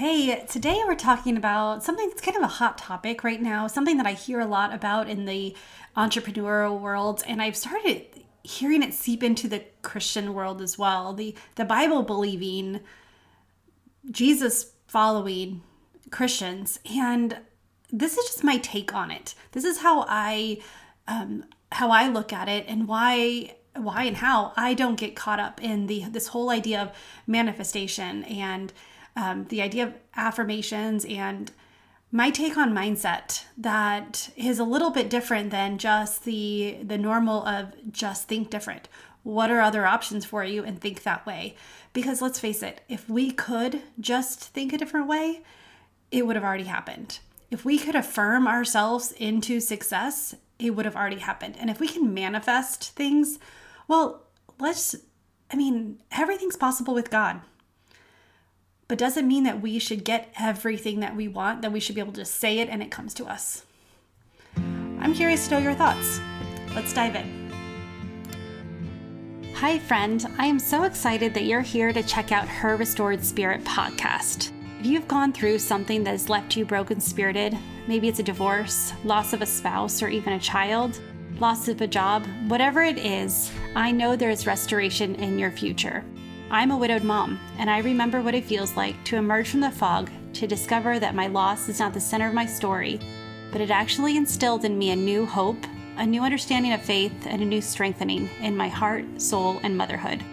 Hey, today we're talking about something that's kind of a hot topic right now, something that I hear a lot about in the entrepreneurial world, and I've started hearing it seep into the Christian world as well. The the Bible believing, Jesus following Christians, and this is just my take on it. This is how I um, how I look at it, and why why and how I don't get caught up in the this whole idea of manifestation and um, the idea of affirmations and my take on mindset that is a little bit different than just the the normal of just think different. What are other options for you and think that way? Because let's face it if we could just think a different way it would have already happened. If we could affirm ourselves into success it would have already happened. And if we can manifest things well let's i mean everything's possible with god but doesn't mean that we should get everything that we want, that we should be able to say it and it comes to us. I'm curious to know your thoughts. Let's dive in. Hi, friend. I am so excited that you're here to check out Her Restored Spirit podcast. If you've gone through something that has left you broken spirited, maybe it's a divorce, loss of a spouse, or even a child, loss of a job, whatever it is, I know there is restoration in your future. I'm a widowed mom, and I remember what it feels like to emerge from the fog to discover that my loss is not the center of my story, but it actually instilled in me a new hope, a new understanding of faith, and a new strengthening in my heart, soul, and motherhood.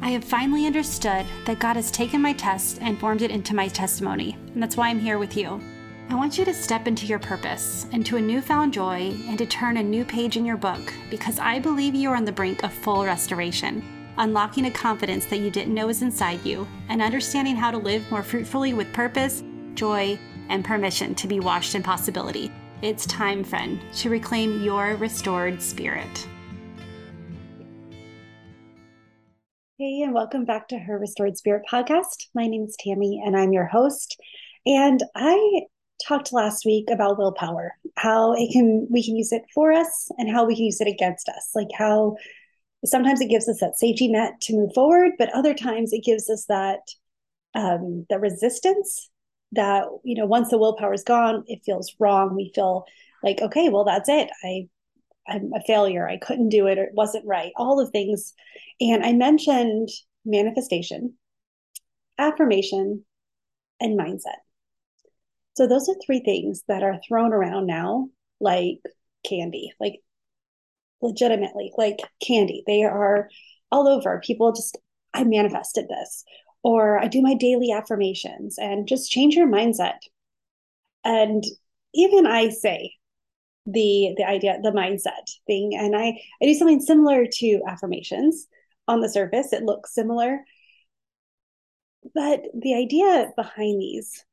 I have finally understood that God has taken my test and formed it into my testimony, and that's why I'm here with you. I want you to step into your purpose, into a newfound joy, and to turn a new page in your book because I believe you are on the brink of full restoration unlocking a confidence that you didn't know was inside you, and understanding how to live more fruitfully with purpose, joy, and permission to be washed in possibility. It's time, friend, to reclaim your restored spirit. Hey, and welcome back to Her Restored Spirit podcast. My name is Tammy, and I'm your host. And I talked last week about willpower, how it can we can use it for us and how we can use it against us, like how sometimes it gives us that safety net to move forward, but other times it gives us that um, the resistance that you know once the willpower is gone, it feels wrong. We feel like okay, well that's it. I I'm a failure. I couldn't do it or it wasn't right. All the things, and I mentioned manifestation, affirmation, and mindset. So those are three things that are thrown around now like candy. Like legitimately like candy. They are all over. People just, I manifested this, or I do my daily affirmations and just change your mindset. And even I say the the idea, the mindset thing, and I I do something similar to affirmations. On the surface, it looks similar, but the idea behind these,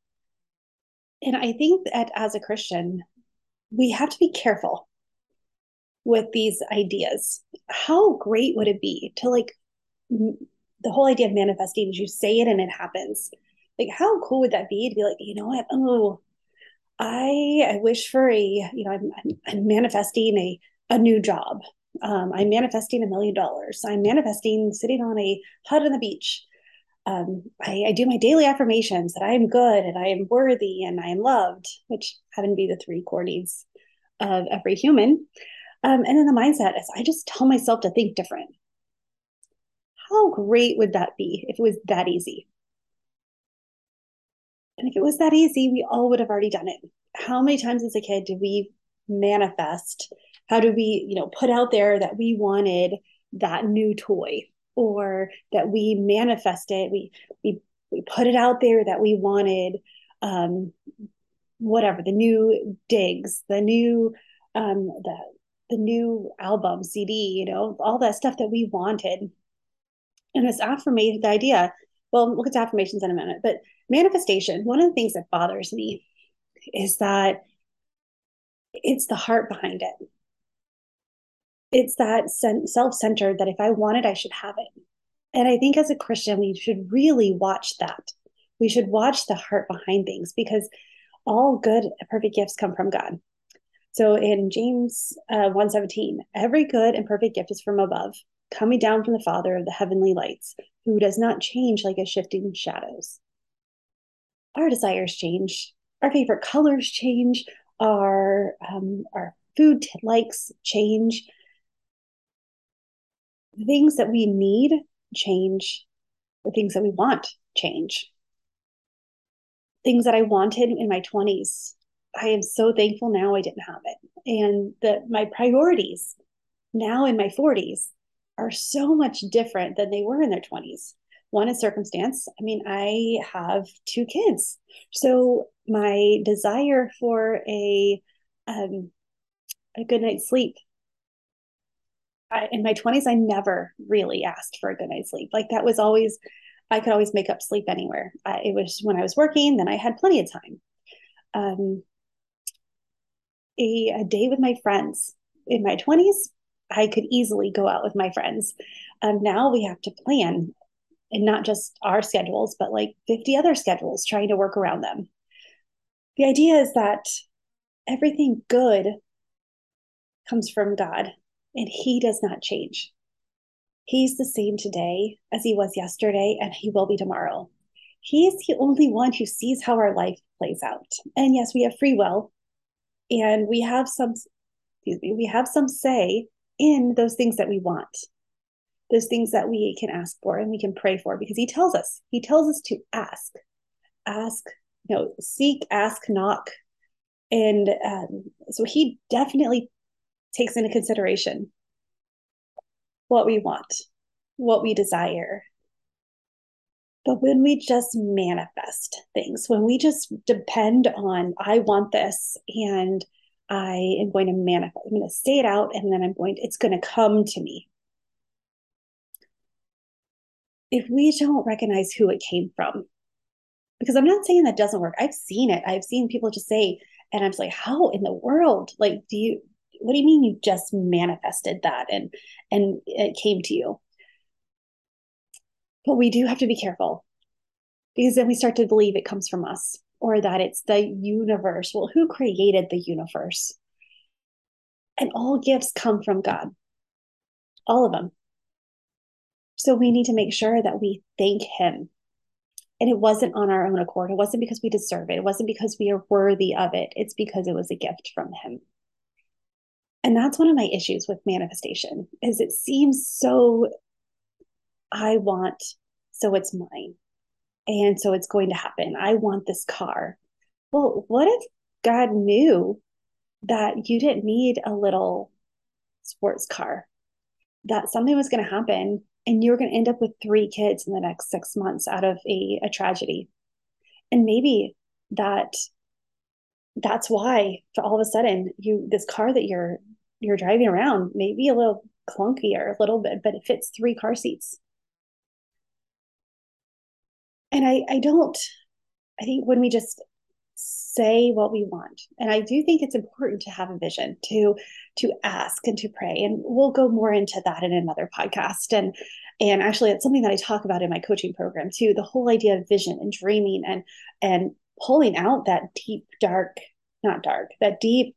and I think that as a Christian, we have to be careful with these ideas. How great would it be to like m- the whole idea of manifesting is you say it and it happens. Like how cool would that be to be like, you know what? Oh, I I wish for a, you know, I'm I'm, manifesting a a new job. Um, I'm manifesting a million dollars. I'm manifesting sitting on a hut on the beach. Um, I, I, do my daily affirmations that I am good and I am worthy and I am loved, which happen to be the three core needs of every human. Um, and then the mindset is I just tell myself to think different. How great would that be if it was that easy? And if it was that easy, we all would have already done it. How many times as a kid did we manifest? How do we, you know, put out there that we wanted that new toy or that we manifested, we we we put it out there that we wanted um whatever, the new digs, the new um the the new album, CD, you know, all that stuff that we wanted. And this affirmation, the idea, well, look at affirmations in a minute, but manifestation, one of the things that bothers me is that it's the heart behind it. It's that self centered that if I want it, I should have it. And I think as a Christian, we should really watch that. We should watch the heart behind things because all good, perfect gifts come from God. So in James uh, 117, every good and perfect gift is from above, coming down from the Father of the heavenly lights, who does not change like a shifting shadows. our desires change, our favorite colors change, our um, our food likes change. The things that we need change. The things that we want change. Things that I wanted in my 20s, I am so thankful now I didn't have it. And that my priorities now in my 40s are so much different than they were in their 20s. One is circumstance. I mean, I have two kids. So my desire for a um, a good night's sleep. I, in my 20s, I never really asked for a good night's sleep. Like that was always, I could always make up sleep anywhere. I, it was when I was working, then I had plenty of time. Um, a, a day with my friends in my 20s, I could easily go out with my friends. Um, now we have to plan and not just our schedules, but like 50 other schedules, trying to work around them. The idea is that everything good comes from God and He does not change. He's the same today as He was yesterday, and He will be tomorrow. He is the only one who sees how our life plays out. And yes, we have free will, and we have some, me, we have some say in those things that we want, those things that we can ask for and we can pray for, because He tells us, He tells us to ask, ask, you know, seek, ask, knock. And um, so He definitely takes into consideration what we want, what we desire. But when we just manifest things, when we just depend on, I want this and I am going to manifest, I'm going to say it out and then I'm going to, it's going to come to me. If we don't recognize who it came from, because I'm not saying that doesn't work. I've seen it. I've seen people just say, and I'm just like, how in the world? Like, do you, what do you mean you just manifested that and and it came to you but we do have to be careful. Because then we start to believe it comes from us or that it's the universe. Well who created the universe? And all gifts come from god. All of them. So we need to make sure that we thank him. And it wasn't on our own accord. It wasn't because we deserve it. It wasn't because we are worthy of it. It's because it was a gift from him. And that's one of my issues with manifestation is it seems so i want so it's mine. And so it's going to happen. I want this car. Well what if god knew that you didn't need a little sports car? That something was going to happen and you were going to end up with three kids in the next six months out of a, a tragedy. And maybe that that's why for all of a sudden you this car that you're you're driving around maybe a little clunkier a little bit but it fits three car seats and i i don't i think when we just say what we want and i do think it's important to have a vision to to ask and to pray and we'll go more into that in another podcast and and actually it's something that i talk about in my coaching program too the whole idea of vision and dreaming and and pulling out that deep dark not dark that deep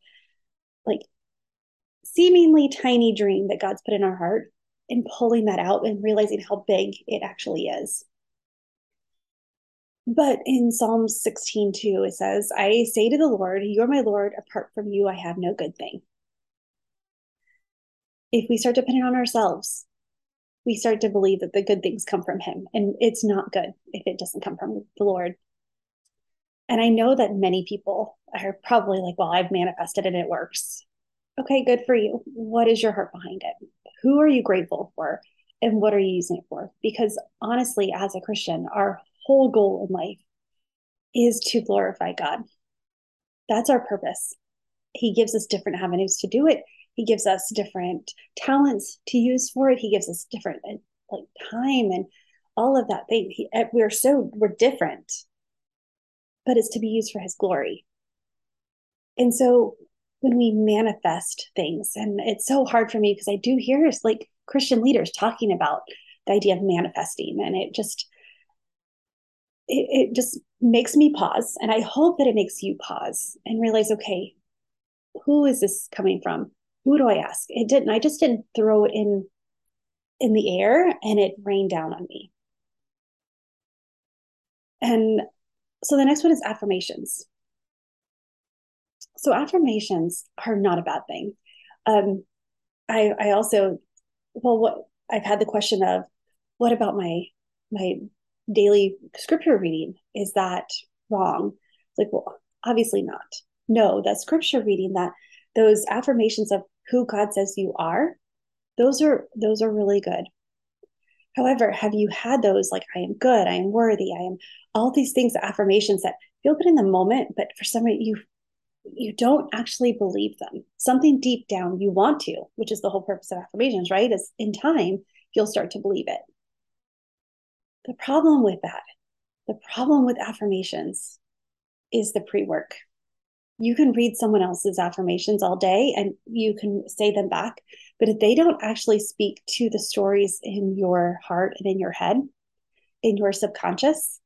like seemingly tiny dream that God's put in our heart and pulling that out and realizing how big it actually is. But in Psalm 16, 2, it says, I say to the Lord, You're my Lord, apart from you, I have no good thing. If we start depending on ourselves, we start to believe that the good things come from Him. And it's not good if it doesn't come from the Lord. And I know that many people are probably like, Well, I've manifested and it works. Okay, good for you. What is your heart behind it? Who are you grateful for? And what are you using it for? Because honestly, as a Christian, our whole goal in life is to glorify God. That's our purpose. He gives us different avenues to do it. He gives us different talents to use for it. He gives us different like time and all of that thing. He, eh, we're so we're different, but it's to be used for His glory. And so when we manifest things. And it's so hard for me because I do hear like Christian leaders talking about the idea of manifesting, and it just it, it just makes me pause. And I hope that it makes you pause and realize, okay, who is this coming from? Who do I ask? It didn't. I just didn't throw it in in the air and it rained down on me. And so the next one is affirmations. So affirmations are not a bad thing. Um, I I also well what I've had the question of what about my my daily scripture reading? Is that wrong? It's like, well, obviously not. No, that scripture reading, that those affirmations of who God says you are, those are those are really good. However, have you had those like I am good, I am worthy, I am all these things, affirmations that feel good in the moment, but for some reason you you don't actually believe them. Something deep down you want to, which is the whole purpose of affirmations, right? Is in time you'll start to believe it. The problem with that, the problem with affirmations is the pre work. You can read someone else's affirmations all day and you can say them back, but if they don't actually speak to the stories in your heart and in your head, in your subconscious,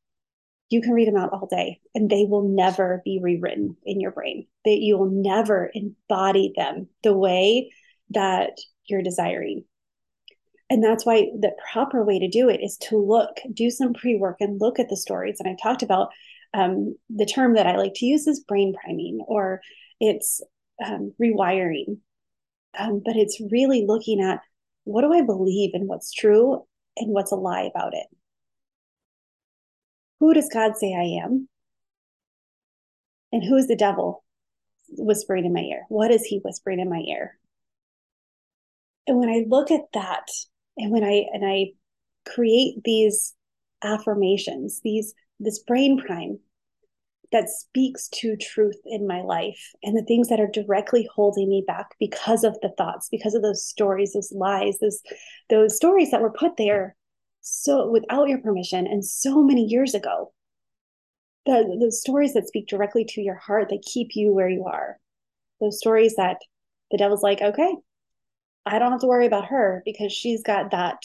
you can read them out all day and they will never be rewritten in your brain. That you will never embody them the way that you're desiring. And that's why the proper way to do it is to look, do some pre work and look at the stories. And I talked about um, the term that I like to use is brain priming or it's um, rewiring. Um, but it's really looking at what do I believe and what's true and what's a lie about it. Who does God say I am? And who is the devil whispering in my ear? What is he whispering in my ear? And when I look at that, and when I and I create these affirmations, these this brain prime that speaks to truth in my life and the things that are directly holding me back because of the thoughts because of those stories those lies those those stories that were put there so without your permission and so many years ago. The the stories that speak directly to your heart that keep you where you are. Those stories that the devil's like okay i don't have to worry about her because she's got that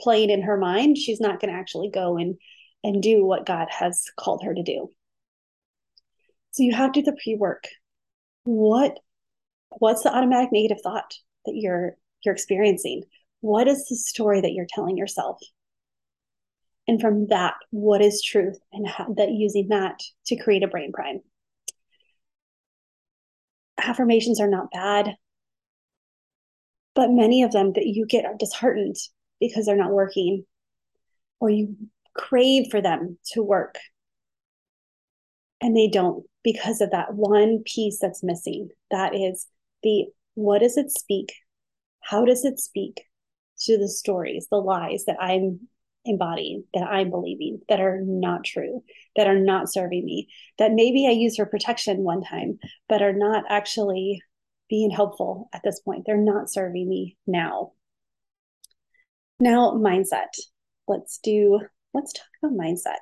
playing in her mind. She's not going to actually go and and do what god has called her to do. So you have to do the pre-work. What what's the automatic negative thought that you're you're experiencing? What is the story that you're telling yourself? And from that what is truth and how, that using that to create a brain prime? Affirmations are not bad but many of them that you get are disheartened because they're not working or you crave for them to work and they don't because of that one piece that's missing. That is the what does it speak? How does it speak to the stories the lies that i'm embodying that i'm believing that are not true that are not serving me that maybe i used for protection one time but are not actually being helpful at this point. They're not serving me now. Now mindset. Let's do let's talk about mindset.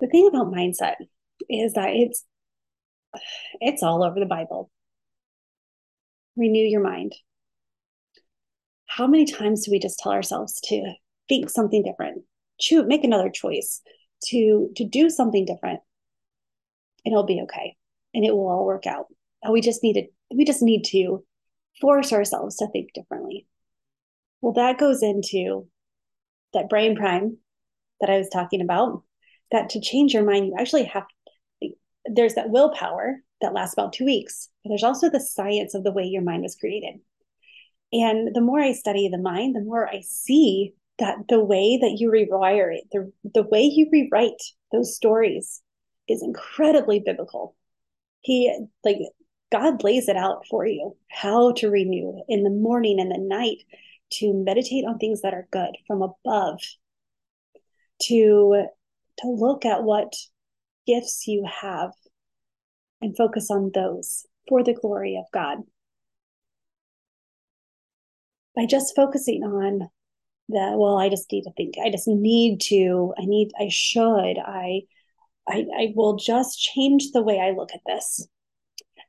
The thing about mindset is that it's it's all over the bible. Renew your mind. How many times do we just tell ourselves to think something different? Choose make another choice to to do something different and it'll be okay and it will all work out we just need to we just need to force ourselves to think differently well that goes into that brain prime that i was talking about that to change your mind you actually have there's that willpower that lasts about two weeks but there's also the science of the way your mind was created and the more I study the mind, the more I see that the way that you rewire it, the, the way you rewrite those stories is incredibly biblical. He, like, God lays it out for you how to renew in the morning and the night to meditate on things that are good from above, to, to look at what gifts you have and focus on those for the glory of God. By just focusing on the well i just need to think. I just need to. I need i should. I i i will just change the way i look at this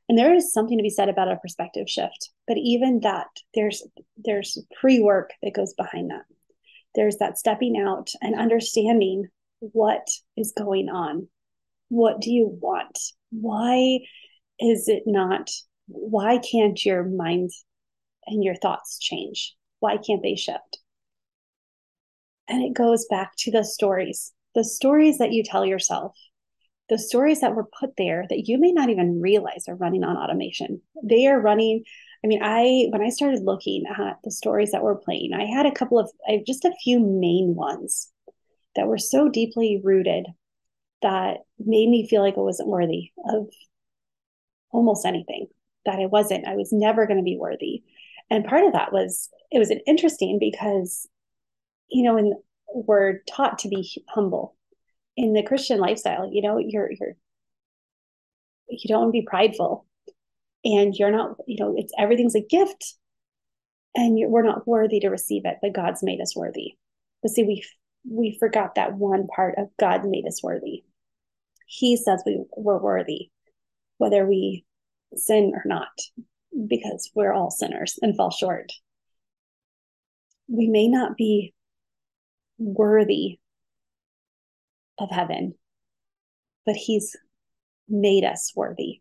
and there is something to be said about a perspective shift but even that there's there's pre-work that goes behind that there's that stepping out and understanding what is going on what do you want why is it not why can't your mind and your thoughts change? Why can't they shift? And it goes back to the stories, the stories that you tell yourself, the stories that were put there that you may not even realize are running on automation. They are running. I mean, I when I started looking at the stories that were playing, I had a couple of I just a few main ones that were so deeply rooted that made me feel like I wasn't worthy of almost anything. That I wasn't. I was never going to be worthy. And part of that was it was interesting because, you know, we're taught to be humble in the Christian lifestyle. You know, you're you're you don't want to be prideful, and you're not. You know, it's everything's a gift, and we're not worthy to receive it, but God's made us worthy. But see, we we forgot that one part of God made us worthy. He says we we're worthy, whether we sin or not, because we're all sinners and fall short. We may not be worthy of heaven, but He's made us worthy.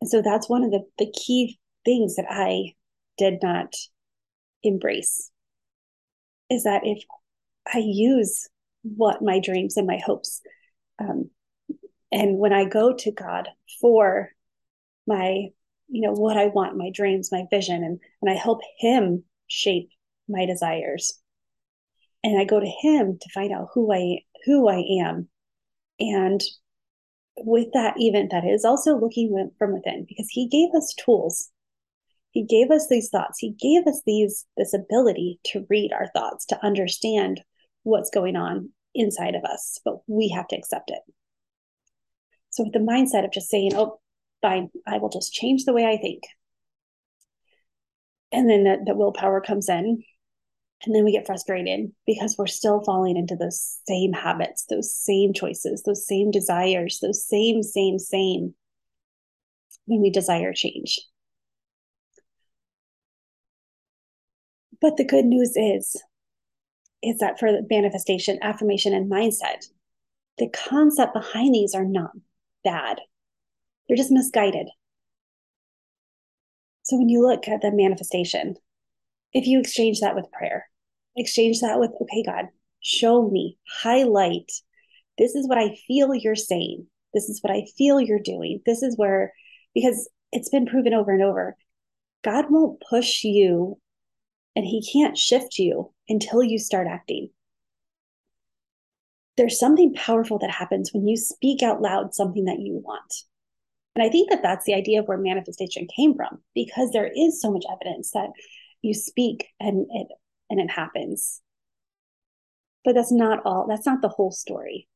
And so that's one of the, the key things that I did not embrace is that if I use what my dreams and my hopes, um, and when I go to God for my you know what i want my dreams my vision and and i help him shape my desires and i go to him to find out who i who i am and with that event, that is also looking from within because he gave us tools he gave us these thoughts he gave us these this ability to read our thoughts to understand what's going on inside of us but we have to accept it so with the mindset of just saying oh fine, I will just change the way I think. And then the, the willpower comes in. And then we get frustrated because we're still falling into those same habits, those same choices, those same desires, those same, same, same when we desire change. But the good news is, is that for manifestation, affirmation, and mindset, the concept behind these are not bad. They're just misguided. So when you look at the manifestation, if you exchange that with prayer, exchange that with, okay, God, show me, highlight. This is what I feel you're saying. This is what I feel you're doing. This is where, because it's been proven over and over, God won't push you and he can't shift you until you start acting. There's something powerful that happens when you speak out loud something that you want. And I think that that's the idea of where manifestation came from, because there is so much evidence that you speak and it and it happens. But that's not all. That's not the whole story.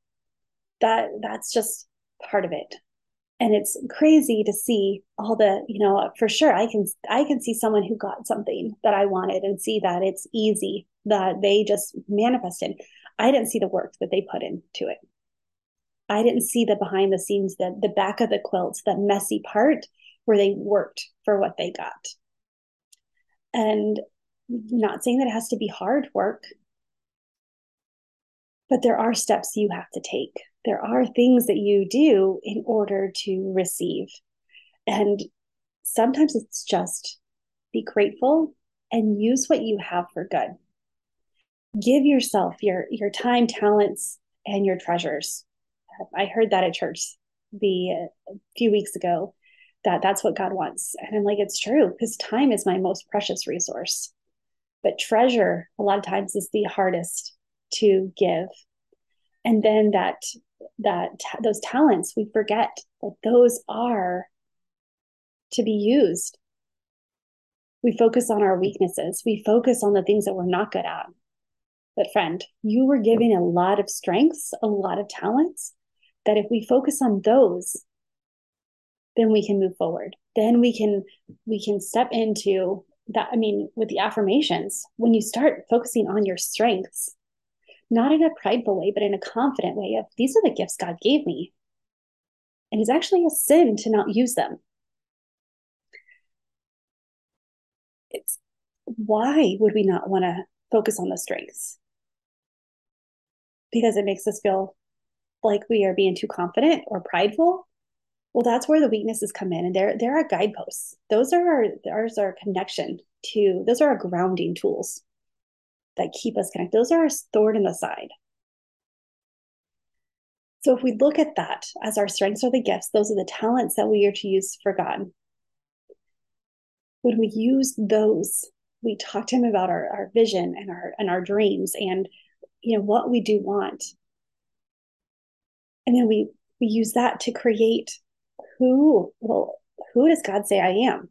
That that's just part of it. And it's crazy to see all the, you know, for sure I can I can see someone who got something that I wanted and see that it's easy that they just manifested. I didn't see the work that they put into it. I didn't see the behind the scenes, the, the back of the quilt, that messy part where they worked for what they got. And not saying that it has to be hard work, but there are steps you have to take. There are things that you do in order to receive. And sometimes it's just be grateful and use what you have for good. Give yourself your your time, talents, and your treasures. I heard that at church the a few weeks ago that that's what God wants. And I'm like, it's true because time is my most precious resource. But treasure, a lot of times, is the hardest to give. And then that that those talents we forget that those are to be used. We focus on our weaknesses. We focus on the things that we're not good at. But friend, you were giving a lot of strengths, a lot of talents that if we focus on those then we can move forward. Then we can we can step into that i mean with the affirmations when you start focusing on your strengths not in a prideful way but in a confident way of these are the gifts god gave me. And it's actually a sin to not use them. It's why would we not want to focus on the strengths? Because it makes us feel like we are being too confident or prideful, well, that's where the weaknesses come in. And are our guideposts. Those are our, those are connection to, those are our grounding tools that keep us connected. Those are our stored in the side. So if we look at that as our strengths are the gifts, those are the talents that we are to use for God. When we use those, we talk to him about our, our vision and our and our dreams and you know what we do want. And then we we use that to create who well who does God say I am?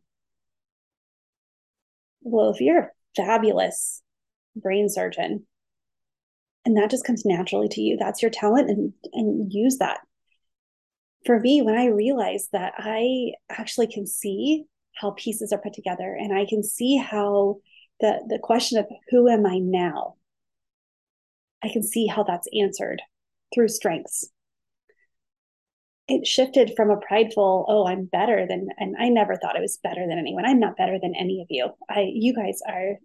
Well, if you're a fabulous brain surgeon, and that just comes naturally to you that's your talent and and use that for me when i realized that i actually can see how pieces are put together and i can see how the the question of who am i now i can see how that's answered through strengths it shifted from a prideful oh i'm better than and i never thought i was better than anyone i'm not better than any of you i you guys are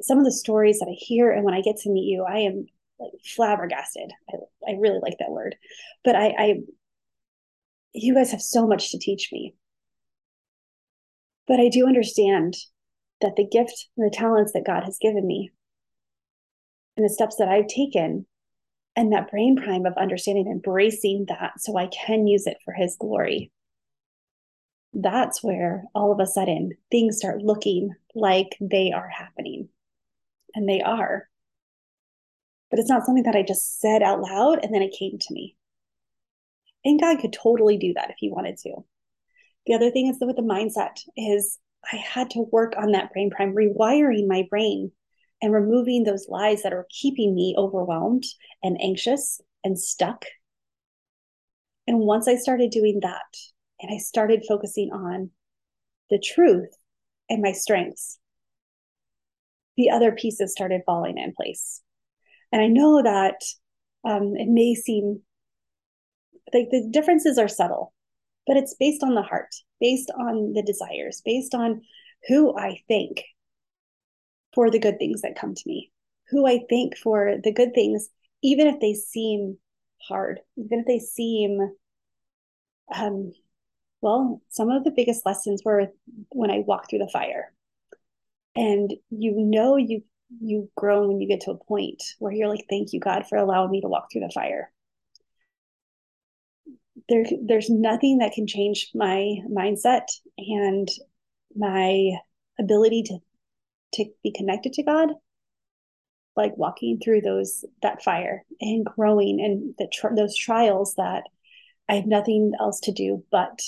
some of the stories that i hear and when i get to meet you i am like flabbergasted. I, I really like that word. But I, I, you guys have so much to teach me. But I do understand that the gift and the talents that God has given me and the steps that I've taken and that brain prime of understanding, embracing that so I can use it for his glory. That's where all of a sudden things start looking like they are happening. And they are but it's not something that I just said out loud and then it came to me. And God could totally do that if he wanted to. The other thing is that with the mindset is I had to work on that brain prime, rewiring my brain and removing those lies that are keeping me overwhelmed and anxious and stuck. And once I started doing that and I started focusing on the truth and my strengths, the other pieces started falling in place. And I know that um, it may seem like the differences are subtle, but it's based on the heart, based on the desires, based on who I think for the good things that come to me, who I think for the good things, even if they seem hard, even if they seem, um, well, some of the biggest lessons were when I walked through the fire. And you know you you grow when you get to a point where you're like, thank you, God, for allowing me to walk through the fire. There, there's nothing that can change my mindset and my ability to to be connected to God, like walking through those that fire and growing and the those trials that I have nothing else to do but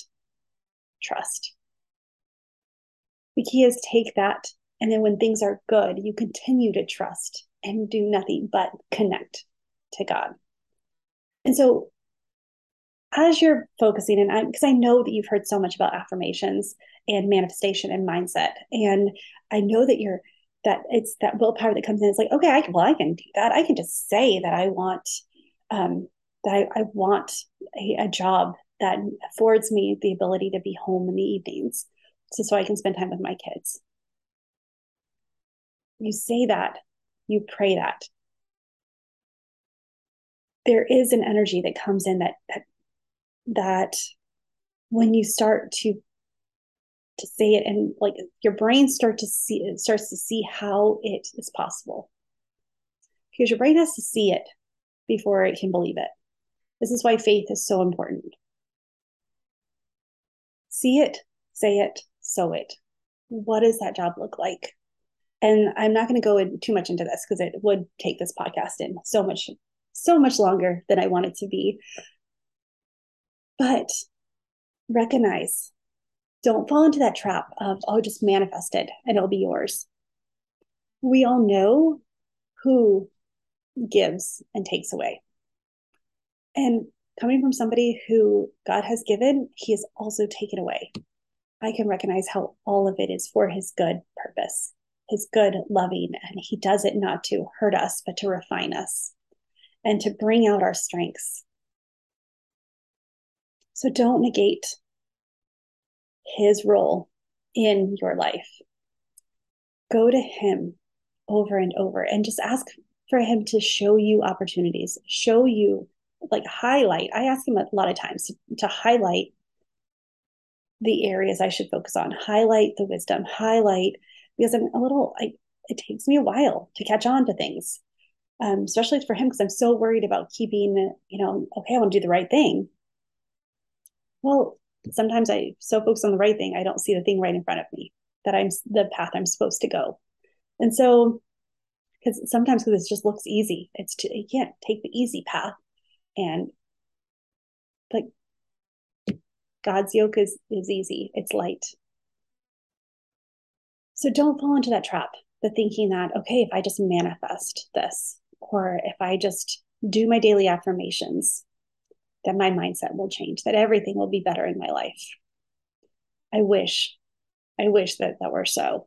trust. The key is take that and then when things are good, you continue to trust and do nothing but connect to God. And so as you're focusing and I'm because I know that you've heard so much about affirmations and manifestation and mindset and I know that you're that it's that willpower that comes in. It's like okay I can well I can do that. I can just say that I want um that I, I want a, a job that affords me the ability to be home in the evenings so so I can spend time with my kids. You say that, you pray that. There is an energy that comes in that that that when you start to to say it and like your brain start to see it starts to see how it is possible. Because your brain has to see it before it can believe it. This is why faith is so important. See it say it sow it. What does that job look like? And I'm not going to go in too much into this because it would take this podcast in so much, so much longer than I want it to be. But recognize, don't fall into that trap of, oh, just manifest it and it'll be yours. We all know who gives and takes away. And coming from somebody who God has given, He has also taken away. I can recognize how all of it is for His good purpose his good, loving, and He does it not to hurt us, but to refine us and to bring out our strengths. So don't negate His role in your life. Go to Him over and over and just ask for Him to show you opportunities, show you, like, highlight. I ask Him a lot of times to, highlight the areas I should focus on, highlight the wisdom, highlight because I'm a little, I, it takes me a while to catch on to things. um, especially for him because I'm so worried about keeping, you know, okay, I want to do the right thing. Well, sometimes I so focus on the right thing, I don't see the thing right in front of me that I'm the path I'm supposed to go. And so, because sometimes it just looks easy, it's to, you can't take the easy path, and like God's yoke is is easy, it's light. So don't fall into that trap, the thinking that okay, if I just manifest this, or if I just do my daily affirmations, that my mindset will change, that everything will be better in my life. I wish, I wish that that were so.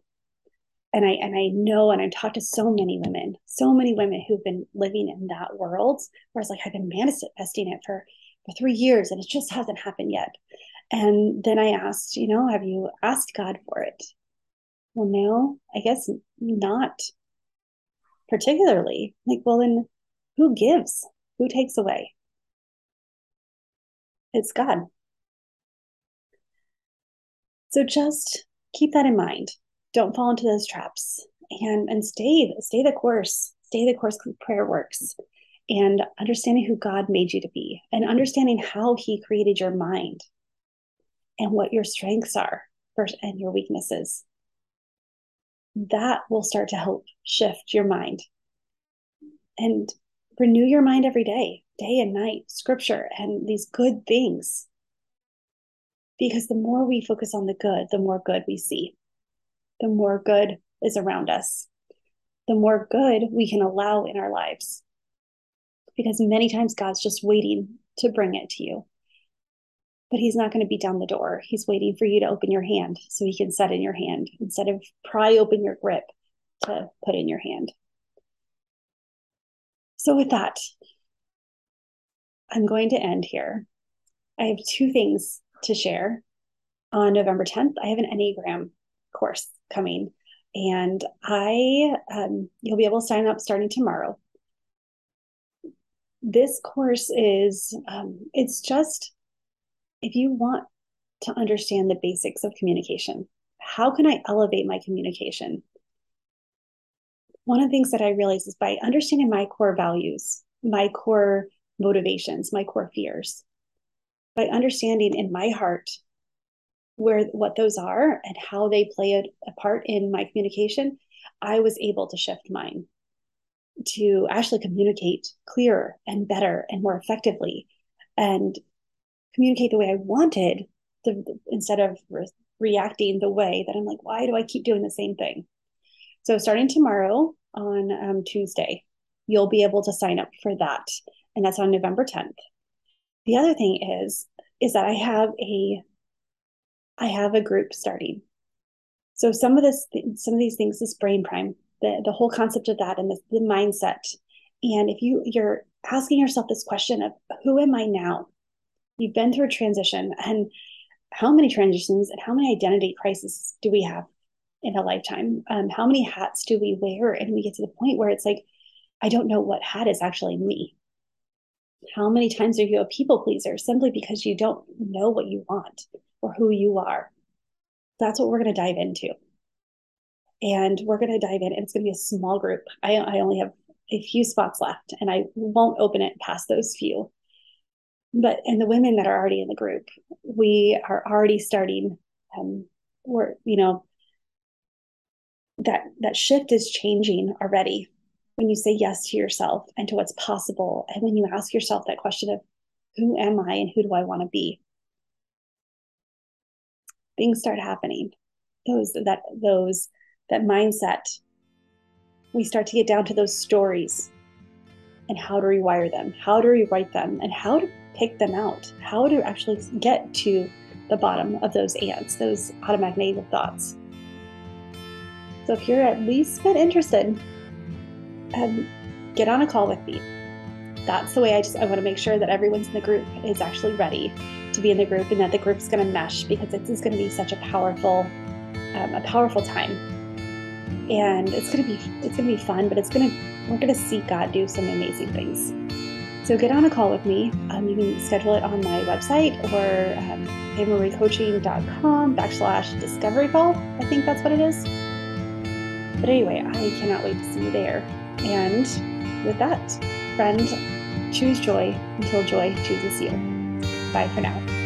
And I and I know, and I've talked to so many women, so many women who've been living in that world, where it's like I've been manifesting it for for three years and it just hasn't happened yet. And then I asked, you know, have you asked God for it? Well, no, I guess not particularly. Like, well, then who gives? Who takes away? It's God. So just keep that in mind. Don't fall into those traps and and stay stay the course. Stay the course prayer works. And understanding who God made you to be and understanding how he created your mind and what your strengths are and your weaknesses. That will start to help shift your mind and renew your mind every day, day and night, scripture and these good things. Because the more we focus on the good, the more good we see, the more good is around us, the more good we can allow in our lives. Because many times God's just waiting to bring it to you. But he's not going to be down the door. He's waiting for you to open your hand so he can set in your hand instead of pry open your grip to put in your hand. So, with that, I'm going to end here. I have two things to share. On November 10th, I have an Enneagram course coming, and I um, you'll be able to sign up starting tomorrow. This course is um, it's just if you want to understand the basics of communication, how can I elevate my communication? One of the things that I realized is by understanding my core values, my core motivations, my core fears, by understanding in my heart where what those are and how they play a, a part in my communication, I was able to shift mine to actually communicate clearer and better and more effectively and communicate the way I wanted instead of re- reacting the way that I'm like, why do I keep doing the same thing? So starting tomorrow on um, Tuesday, you'll be able to sign up for that, and that's on November 10th. The other thing is is that I have a I have a group starting. So some of this some of these things is brain prime, the the whole concept of that and the, the mindset. And if you you're asking yourself this question of who am I now? You've been through a transition and how many transitions and how many identity crises do we have in a lifetime. Um, how many hats do we wear? And we get to the point where it's like, I don't know what hat is actually me. How many times are you a people pleaser simply because you don't know what you want or who you are? That's what we're going to dive into. And we're going to dive in, and it's going to be a small group. I, I only have a few spots left, and I won't open it past those few. But and the women that are already in the group, we are already starting. Um, we're you know that that shift is changing already. When you say yes to yourself and to what's possible and when you ask yourself that question of who am i and who do i want to be? Things start happening. Those that those that mindset we start to get down to those stories. And how to rewire them how to rewrite them and how to pick them out. How to actually get to the bottom of those ants those automatic negative thoughts so if you're at least bit interested, um, get on a call with me. That's the way I just I want to make sure that everyone's in the group is actually ready to be in the group and that the group's going to mesh because this is going to be such a powerful, um, a powerful time. And it's going to be it's going to be fun, but it's going to we're going to see God do some amazing things. So get on a call with me. Um, you can schedule it on my website or um, pammariecoaching.com backslash discovery call. I think that's what it is. But anyway, I cannot wait to see you there. And with that, friend, choose joy until joy chooses you. Bye for now.